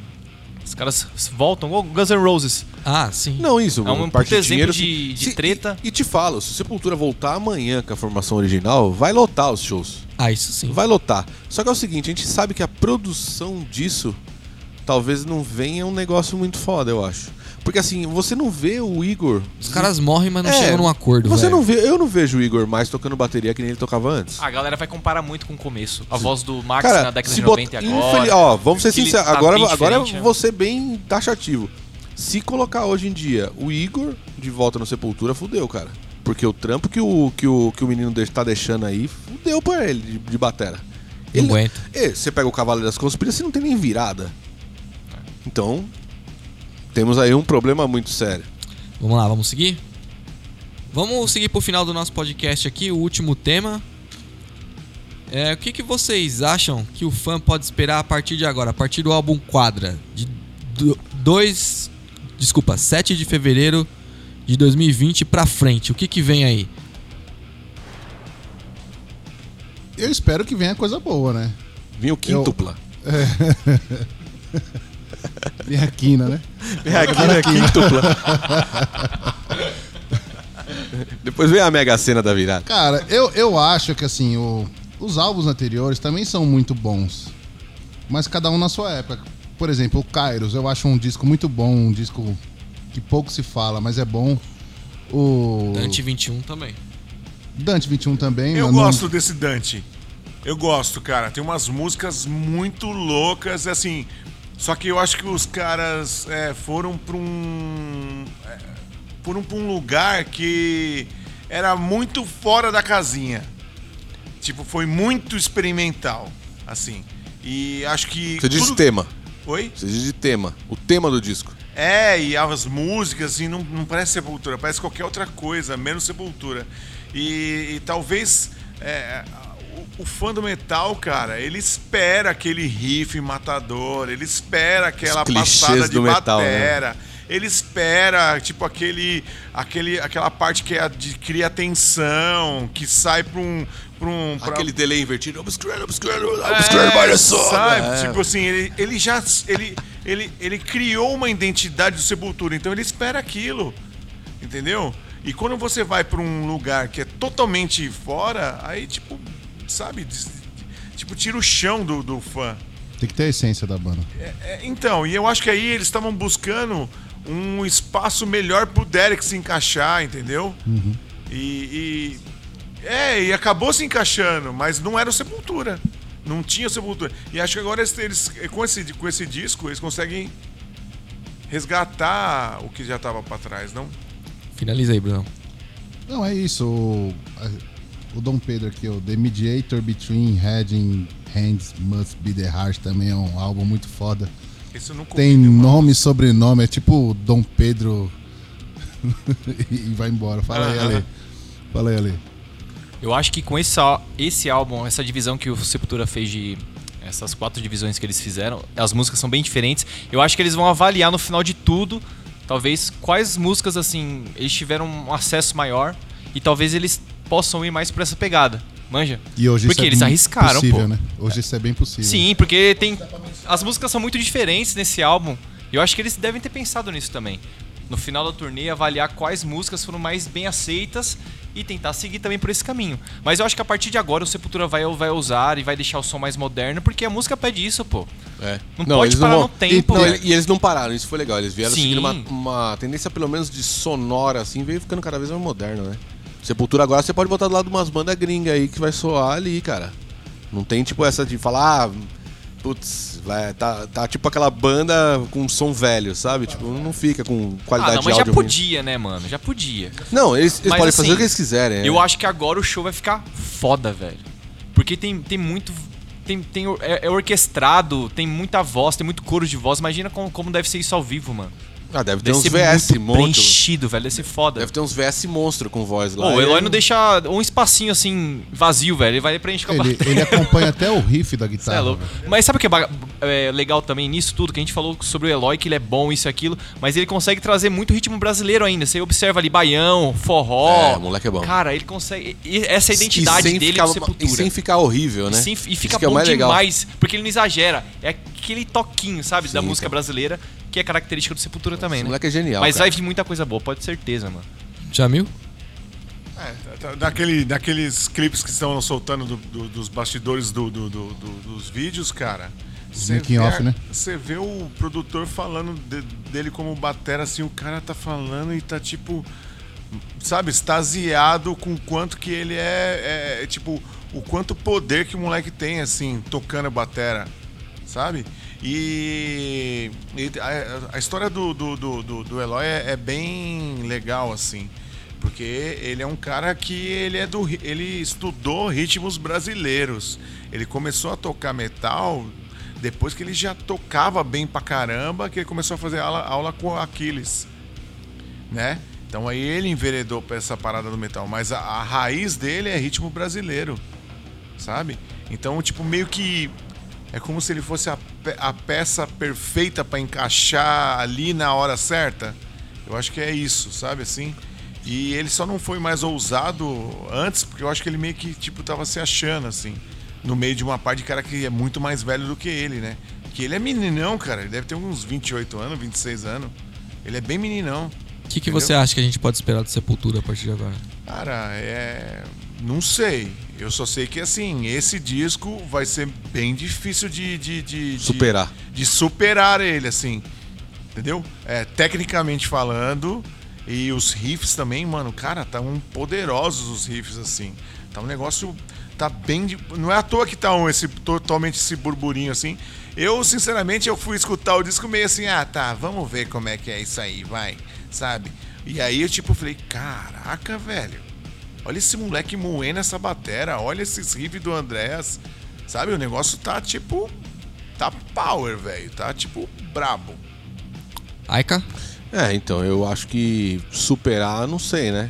Os caras voltam, igual Guns N' Roses. Ah, sim. Não, isso. É um parte puta dinheiro, exemplo de- de se- treta. E, e te falo, se o Sepultura voltar amanhã com a formação original, vai lotar os shows. Ah, isso sim. Vai lotar. Só que é o seguinte, a gente sabe que a produção disso talvez não venha um negócio muito foda, eu acho. Porque assim, você não vê o Igor. Os caras morrem, mas não É, chegam num acordo, Você não vê, eu não vejo o Igor mais tocando bateria que nem ele tocava antes. A galera vai comparar muito com o começo. A voz do Max Cara, na década se de bota- 90 e agora. infeli- Ó, vamos ser ele sinceros. tá agora bem agora né? vou ser bem taxativo. Se colocar hoje em dia o Igor de volta no Sepultura, fudeu, cara. Porque o trampo que o, que o, que o menino tá deixando aí, fudeu pra ele de, de batera. Não aguenta. É, você pega o Cavaleiro das Conspirações, você não tem nem virada. Então, temos aí um problema muito sério. Vamos lá, vamos seguir? Vamos seguir pro final do nosso podcast aqui, o último tema. É, o que, que vocês acham que o fã pode esperar a partir de agora, a partir do álbum Quadra, de 2, desculpa, 7 de fevereiro de 2020 pra frente? O que que vem aí? Eu espero que venha coisa boa, né? Vinha o quíntupla. Venha [laughs] a quina, né? É aqui na quíntupla. Depois vem a mega cena da virada. Cara, eu, eu acho que assim, o- os álbuns anteriores também são muito bons. Mas cada um na sua época. Por exemplo, o Kairos, eu acho um disco muito bom, um disco que pouco se fala, mas é bom. O Dante 21 também. Dante 21 também. Eu não- gosto desse Dante. Eu gosto, cara. Tem umas músicas muito loucas, assim. Só que eu acho que os caras é, foram pra um. É, foram pra um lugar que era muito fora da casinha. Tipo, foi muito experimental, assim. E acho que. Você diz tudo- tema. Oi? Você diz de tema. O tema do disco. É, e as músicas, assim, não, não parece Sepultura, parece qualquer outra coisa, menos Sepultura. E, e talvez é, o, fã do metal, cara, ele espera aquele riff matador, ele espera aquela passada de metal, né? batera. Ele espera, tipo, aquele, aquele, aquela parte que é de, cria tensão, que sai pra um. Pra um pra- Aquele delay invertido. Obscure, obscure, é, obscure by the sun. sabe? É. Tipo assim, ele, ele já. Ele, ele, ele criou uma identidade do Sepultura, então ele espera aquilo. Entendeu? E quando você vai pra um lugar que é totalmente fora, aí, tipo, sabe? Tipo, tira o chão do, do fã. Tem que ter a essência da banda. É, então, e eu acho que aí eles estavam buscando um espaço melhor pro Derek se encaixar, entendeu? E, e- É, e acabou se encaixando, mas não era o Sepultura. Não tinha Sepultura. E acho que agora eles, eles- com, esse, com esse disco, eles conseguem resgatar o que já tava pra trás, não? Finaliza aí, Bruno. Não, é isso. O, Dom Pedro aqui, o The Mediator Between Head and Hands Must Be The Heart também é um álbum muito foda. Esse eu nunca Tem ouvi, mano. nome e sobrenome, é tipo Dom Pedro [laughs] e vai embora. Fala aí, Aham. Ale. Fala aí, Ale. Eu acho que com esse, esse álbum, essa divisão que o Sepultura fez de. Essas quatro divisões que eles fizeram, as músicas são bem diferentes. Eu acho que eles vão avaliar no final de tudo, talvez, quais músicas, assim, eles tiveram um acesso maior e talvez eles possam ir mais por essa pegada. Manja? E hoje Porque isso é eles bem arriscaram, possível, pô. né? Hoje isso é bem possível. Sim, porque tem. As músicas são muito diferentes nesse álbum. Eu acho que eles devem ter pensado nisso também. No final da turnê, avaliar quais músicas foram mais bem aceitas e tentar seguir também por esse caminho. Mas eu acho que a partir de agora o Sepultura vai, vai usar e vai deixar o som mais moderno, porque a música pede isso, pô. É. Não pode parar no tempo. Não, ele- e eles não pararam, isso foi legal. Eles vieram Sim. seguindo uma, uma tendência, pelo menos, de sonora, assim, veio ficando cada vez mais moderno, né? Sepultura agora você pode botar do lado de umas bandas gringas aí que vai soar ali, cara. Não tem tipo essa de falar, ah, putz, vai, tá, tá tipo aquela banda com som velho, sabe? Tipo, não fica com Ah, qualidade não, mas de já áudio ruim. podia, né, mano? Já podia. Não, eles, eles podem assim, fazer o que eles quiserem. é. Eu acho que agora o show vai ficar foda, velho. Porque tem, tem muito. Tem, tem, é, é orquestrado, tem muita voz, tem muito coro de voz. Imagina como, como deve ser isso ao vivo, mano. Ah, deve ter Deve uns VS monstro. preenchido, velho. Deve ser foda. Deve ter uns VS monstro com voz lá. Pô, o Eloy não deixa um espacinho assim vazio, velho. Ele vai preencher com a Ele, bateria. ele acompanha até o riff da Cê guitarra. é louco. velho. Mas sabe o que é, é legal também nisso tudo? Que a gente falou sobre o Eloy, que ele é bom, isso e aquilo. Mas ele consegue trazer muito ritmo brasileiro ainda. Você observa ali baião, forró. É, moleque é bom. Cara, ele consegue. e Essa identidade dele ficar, do Sepultura. E sem ficar horrível, né? E, sem- e Isso fica que é bom mais legal. demais, porque ele não exagera. É aquele toquinho, sabe, da Sim, música cara. brasileira, que é característica do Sepultura também, Esse né? moleque é genial. Mas cara. vai vir muita coisa boa, pode ter certeza, mano. Jamil? É, tá- daquele, daqueles clipes que estão soltando do- do- dos bastidores do- do- do- do- dos vídeos, cara. Você vê, off, né? Você vê o produtor falando de- dele como batera, assim, o cara tá falando e tá tipo. Sabe, extasiado com o quanto que ele é, é, tipo, o quanto poder que o moleque tem, assim, tocando a batera, sabe? E, e a, a história do, do, do, do, Eloy é, é bem legal, assim. Porque ele é um cara que ele é do ele estudou ritmos brasileiros. Ele começou a tocar metal depois que ele já tocava bem pra caramba, que ele começou a fazer aula, aula com o Aquiles, né? Então aí ele enveredou pra essa parada do metal, mas a, a raiz dele é ritmo brasileiro, sabe? Então, tipo, meio que é como se ele fosse a, pe- a peça perfeita pra encaixar ali na hora certa. Eu acho que é isso, sabe assim? E ele só não foi mais ousado antes, porque eu acho que ele meio que, tipo, tava se achando, assim. No meio de uma parte de cara que é muito mais velho do que ele, né? Que ele é meninão, cara. Ele deve ter uns 28 anos, 26 anos. Ele é bem meninão. O que, que Entendeu? você acha que a gente pode esperar do Sepultura a partir de agora? Cara, é. Não sei. Eu só sei que, assim, esse disco vai ser bem difícil de. de, de- de- Superar. De, superar ele, assim. Entendeu? É, tecnicamente falando. E os riffs também, mano, cara, tá um poderosos os riffs, assim. Tá um negócio. Tá bem. de- Não é à toa que tá um, esse, totalmente esse burburinho, assim. Eu, sinceramente, eu fui escutar o disco meio assim, ah, tá, vamos ver como é que é isso aí, vai, sabe? E aí eu, tipo, falei, caraca, velho. Olha esse moleque moendo essa batera, olha esses riffs do Andréas. Sabe, o negócio tá tipo. Tá power, velho. Tá tipo brabo. Aika? É, então, eu acho que superar, não sei, né?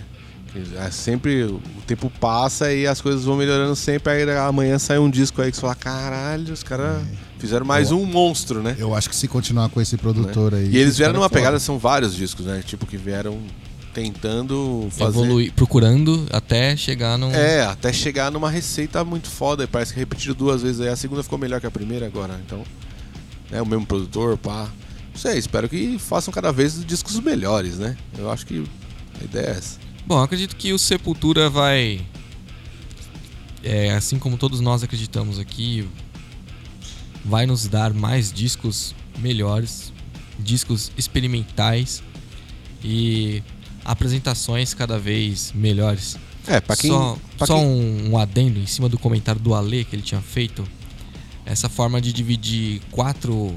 É sempre o tempo passa e as coisas vão melhorando sempre. Aí amanhã sai um disco aí que você fala: caralho, os caras fizeram mais um monstro, né? Eu acho que se continuar com esse produtor aí. E eles vieram numa é pegada, são vários discos, né? Tipo, que vieram tentando fazer. Evoluir, procurando até chegar num. É, até chegar numa receita muito foda. E parece que repetiram duas vezes aí. A segunda ficou melhor que a primeira agora. Então, né, o mesmo produtor, pá. Não sei, espero que façam cada vez discos melhores, né? Eu acho que a ideia é essa. Bom, acredito que o Sepultura vai. É, assim como todos nós acreditamos aqui, vai nos dar mais discos melhores, discos experimentais e apresentações cada vez melhores. É, pra quem. só pra só quem- um, um adendo em cima do comentário do Ale que ele tinha feito. Essa forma de dividir quatro.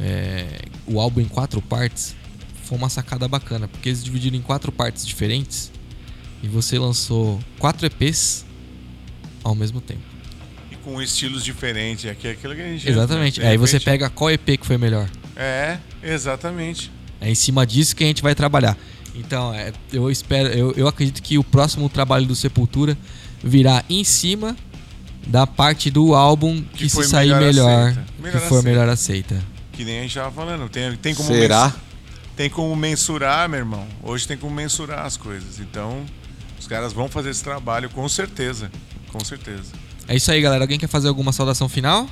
é, o álbum em quatro partes foi uma sacada bacana, porque eles dividiram em quatro partes diferentes e você lançou quatro EPs ao mesmo tempo. E com estilos diferentes. Aqui é aquilo que a gente. Exatamente. de Aí você repente- pega qual EP que foi melhor. É, exatamente. É em cima disso que a gente vai trabalhar. Então, é, eu espero, eu, eu acredito que o próximo trabalho do Sepultura virá em cima da parte do álbum que, Que se sair melhor melhor, aceita. que Melhor for aceita. melhor aceita. Que nem a gente tava falando. Tem, tem como Será? Tem como mensurar, meu irmão. Hoje tem como mensurar as coisas. Então, os caras vão fazer esse trabalho com certeza. Com certeza. É isso aí, galera. Alguém quer fazer alguma saudação final?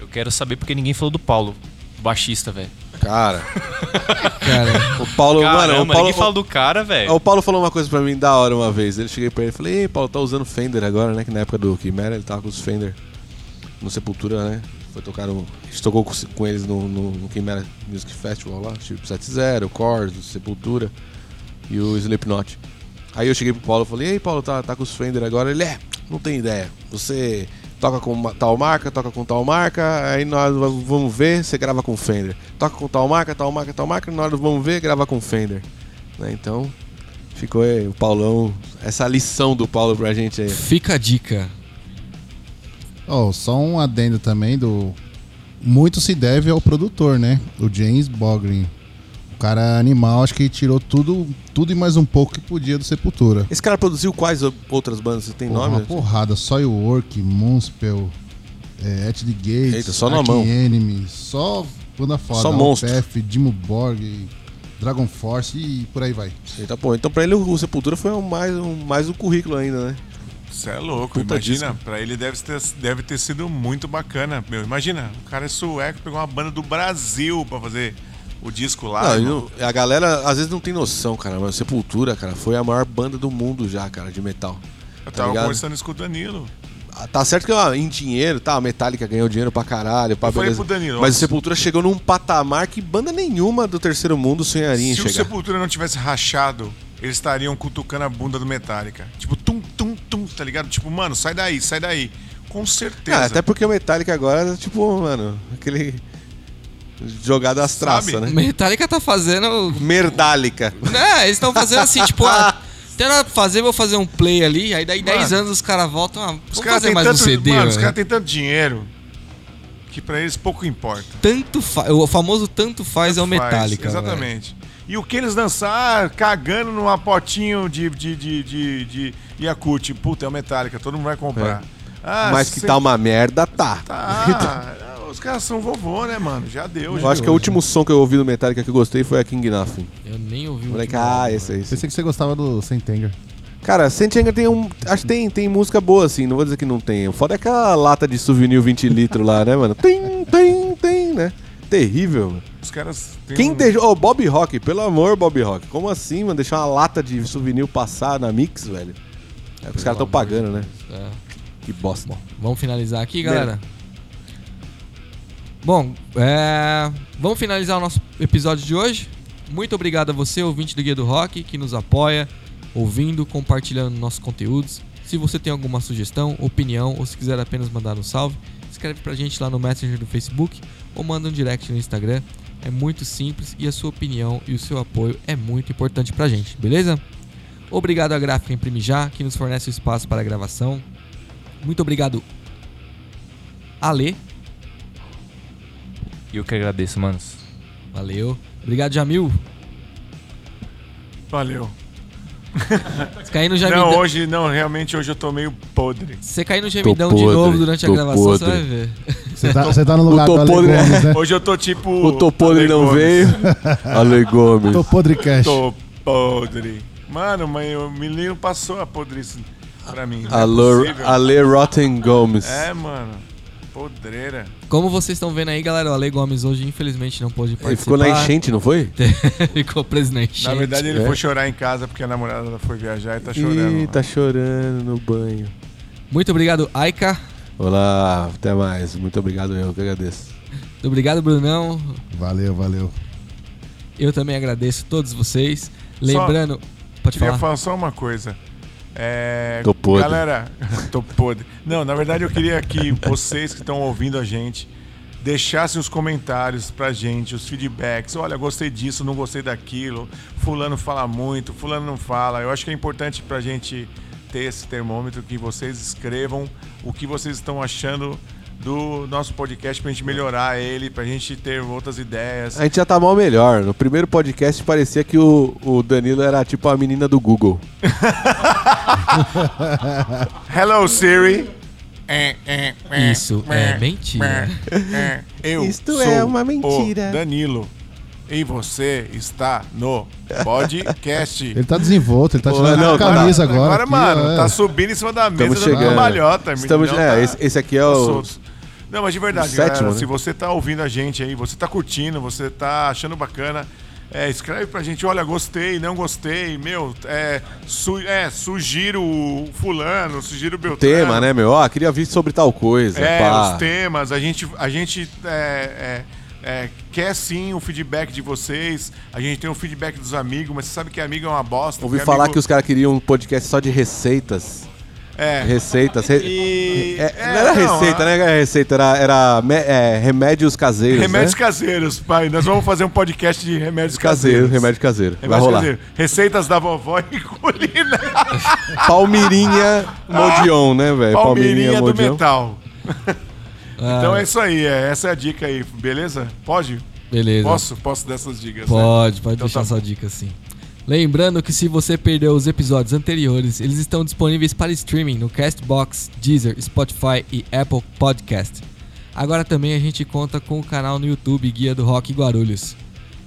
Eu quero saber porque ninguém falou do Paulo, o baixista, velho. Cara, [laughs] Cara, o Paulo, Caramba, mano, o Paulo, ninguém fala do cara, velho. o Paulo falou uma coisa pra mim da hora uma vez. Ele cheguei pra ele e falei, Ei, Paulo, tá usando Fender agora, né? Que na época do Chimera ele tava com os Fender no Sepultura, né? Foi tocar no. A gente tocou com, com eles no, no, no Chimera Music Festival lá, tipo 7-0, o Corrs, o Sepultura e o Slipknot. Aí eu cheguei pro Paulo e falei, ei Paulo, tá, tá com os Fender agora? Ele é, não tem ideia. Você toca com uma- tal marca, toca com tal marca, aí nós va- vamos ver, você grava com Fender. Toca com tal marca, tal marca, tal marca, nós vamos ver, grava com Fender. Né, Então, ficou aí o Paulão, essa lição do Paulo pra gente aí. fica a dica. Oh, só um adendo também do. Muito se deve ao produtor, né? O James Bogrin. O cara animal, acho que tirou tudo, tudo e mais um pouco que podia do Sepultura. Esse cara produziu quais outras bandas? Você tem Porra, nome? uma porrada, Soilwork, Moonspell, é, At the Gates, Eita, só na Arch mão. Enemy, só banda foda. Só monstro. Dimmu Borg, Dragon Force e por aí vai. Eita, pô, então pra ele o, o Sepultura foi um mais, um, mais um currículo ainda, né? Você é louco, Puta imagina. disco. Pra ele deve ter, deve ter sido muito bacana. Meu, imagina, o cara é sueco, pegou uma banda do Brasil pra fazer o disco lá. Não, a galera às vezes não tem noção, cara, mas Sepultura, cara, foi a maior banda do mundo já, cara, de metal. Eu tá tava ligado? conversando isso com o Danilo. Tá certo que ó, em dinheiro, tá, a Metallica ganhou dinheiro pra caralho, Eu falei beleza. pro Danilo, Mas o Sepultura chegou num patamar que banda nenhuma do terceiro mundo sonharia em Se o chegar. Sepultura não tivesse rachado, eles estariam cutucando a bunda do Metallica. Tipo, tum, tum, tum, tá ligado? Tipo, mano, sai daí, sai daí. Com certeza. Ah, até porque o Metallica agora, tipo, mano, aquele. Jogado às traças, né? Metallica tá fazendo. Merdálica. É, eles estão fazendo assim, tipo, ah, tem nada pra fazer, vou fazer um play ali. Aí daí 10 Mano, anos os caras voltam, ah, Os caras fazer têm mais tanto, um CD, mano, os velho. caras têm tanto dinheiro que pra eles pouco importa. Tanto faz. O famoso tanto faz é o Faz, Metallica. Exatamente. E o que eles dançar cagando numa potinho de, de, de, de, de Yakult. Puta, é o Metallica, todo mundo vai comprar. Ah, Mas que cê- tá uma merda, tá. Tá. [laughs] Os caras são vovô, né, mano? Já deu. Eu já acho que o último som que eu ouvi do Metallica que eu gostei foi a King Nothing. Eu nem ouvi o Moleque, ah, esse aí. esse. Pensei que você gostava do Sentenger. Cara, Sentinga tem um. Acho que tem, tem música boa, assim, não vou dizer que não tem. O foda é aquela lata de souvenir 20 litros lá, né, mano? Tem, tem, tem, né? Terrível, mano. Os caras Quem um- deixou. Ô, Bob Rock, pelo amor, Bob Rock. Como assim, mano? Deixar uma lata de souvenir passar na mix, velho? É que os caras tão pagando, né? É. Que bosta. Vamos finalizar aqui, galera? Bom, é... vamos finalizar o nosso episódio de hoje. Muito obrigado a você, ouvinte do Guia do Rock, que nos apoia, ouvindo, compartilhando nossos conteúdos. Se você tem alguma sugestão, opinião ou se quiser apenas mandar um salve, escreve pra gente lá no Messenger do Facebook ou manda um direct no Instagram. É muito simples e a sua opinião e o seu apoio é muito importante pra gente, beleza? Obrigado à Gráfica Imprime Já, que nos fornece o espaço para a gravação. Muito obrigado, Ale. E eu que agradeço, manos. Valeu. Obrigado, Jamil. Valeu. Se cair no Não, gemidão, hoje, não, realmente hoje eu tô meio podre. se você cair no gemidão de podre, novo durante a tô gravação, você podre. vai ver. Você tá, você tá no [laughs] lugar tô do Ale podre? Gomes, né? Hoje eu tô tipo. O Topodre Ale não Gomes. veio. [laughs] Ale Gomes. Tô podre cash. Tô podre. Mano, mas o menino passou a podrice pra mim. não é. Ale Rotten Gomes. É, mano. Podreira. Como vocês estão vendo aí, galera, o Ale Gomes hoje infelizmente não pôde participar. Ele ficou na enchente, não foi? [laughs] ficou preso na enchente. Na verdade, ele é. foi chorar em casa porque a namorada foi viajar e tá chorando. Ih, tá chorando no banho. Muito obrigado, Aika. Olá, até mais. Muito obrigado, eu que agradeço. Muito obrigado, Brunão. Valeu, valeu. Eu também agradeço todos vocês. Lembrando, pode Queria falar. falar só uma coisa. É, Tô podre. Galera, [laughs] tô podre. Não, na verdade eu queria que vocês que estão ouvindo a gente deixassem os comentários pra gente, os feedbacks. Olha, gostei disso, não gostei daquilo. Fulano fala muito, fulano não fala. Eu acho que é importante pra gente ter esse termômetro que vocês escrevam o que vocês estão achando do nosso podcast pra gente melhorar ele, pra gente ter outras ideias. A gente já tá mal melhor. No primeiro podcast parecia que o, o Danilo era tipo a menina do Google. [laughs] Hello Siri. Isso é mentira. Eu Isto sou é uma mentira. o Danilo. E você está no podcast. [laughs] Ele tá desenvolto, ele tá tirando não, a camisa agora. Agora, aqui, mano, ó, é. tá subindo em cima da mesa Estamos chegando. cambalhota. Estamos, é, tá- esse, esse aqui é tá o. solto. Não, mas de verdade, sétimo, galera, né? se você tá ouvindo a gente aí, você tá curtindo, você tá achando bacana, é, escreve pra gente, olha, gostei, não gostei, meu, é, su, é sugiro o fulano, sugiro o Beltrano. Tema, né, meu? Ó, queria vir sobre tal coisa. É, pá. os temas, a gente, a gente é, é, é, quer sim o feedback de vocês, a gente tem o feedback dos amigos, mas você sabe que amigo é uma bosta. Ouvi falar amigo- que os caras queriam um podcast só de receitas. É, Receitas. re- e... É, é, não era receita, a- né? Não era receita, era, era me- é, remédios caseiros. Remédios né? caseiros, pai. Nós vamos fazer um podcast de remédios Caseiro, caseiros. remédio caseiro. Vai Remédios rolar. caseiros. Receitas da vovó e colina. Palmirinha [laughs] Modion, né, velho? Palmeirinha do Modion. metal. Ah, Então é isso aí, é, essa é a dica aí, beleza? Pode? beleza. Posso? Posso dessas dicas? né? Pode, pode Então deixar tá sua dica sim. Lembrando que se você perdeu os episódios anteriores, eles estão disponíveis para streaming no Castbox, Deezer, Spotify e Apple Podcast. Agora também a gente conta com o canal no YouTube Guia do Rock Guarulhos.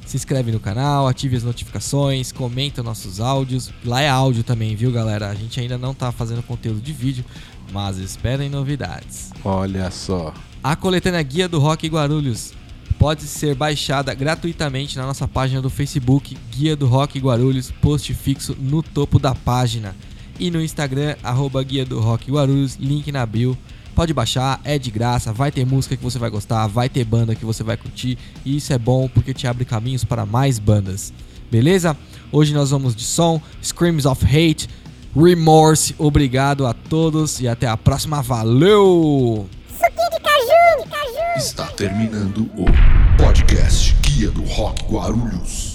Se inscreve no canal, ative as notificações, comenta nossos áudios. Lá é áudio também, viu galera? A gente ainda não tá fazendo conteúdo de vídeo, mas esperem novidades. Olha só. A coletânea Guia do Rock Guarulhos pode ser baixada gratuitamente na nossa página do Facebook Guia do Rock Guarulhos, post fixo no topo da página. e no Instagram, arroba Guia do Rock Guarulhos, link na bio. Pode baixar, é de graça, vai ter música que você vai gostar, vai ter banda que você vai curtir, e isso é bom porque te abre caminhos para mais bandas. Beleza? Hoje nós vamos de som, Screams of Hate, Remorse. Obrigado a todos e até a próxima. Valeu! Suquinho de caju, de caju. Está terminando o podcast Guia do Rock Guarulhos.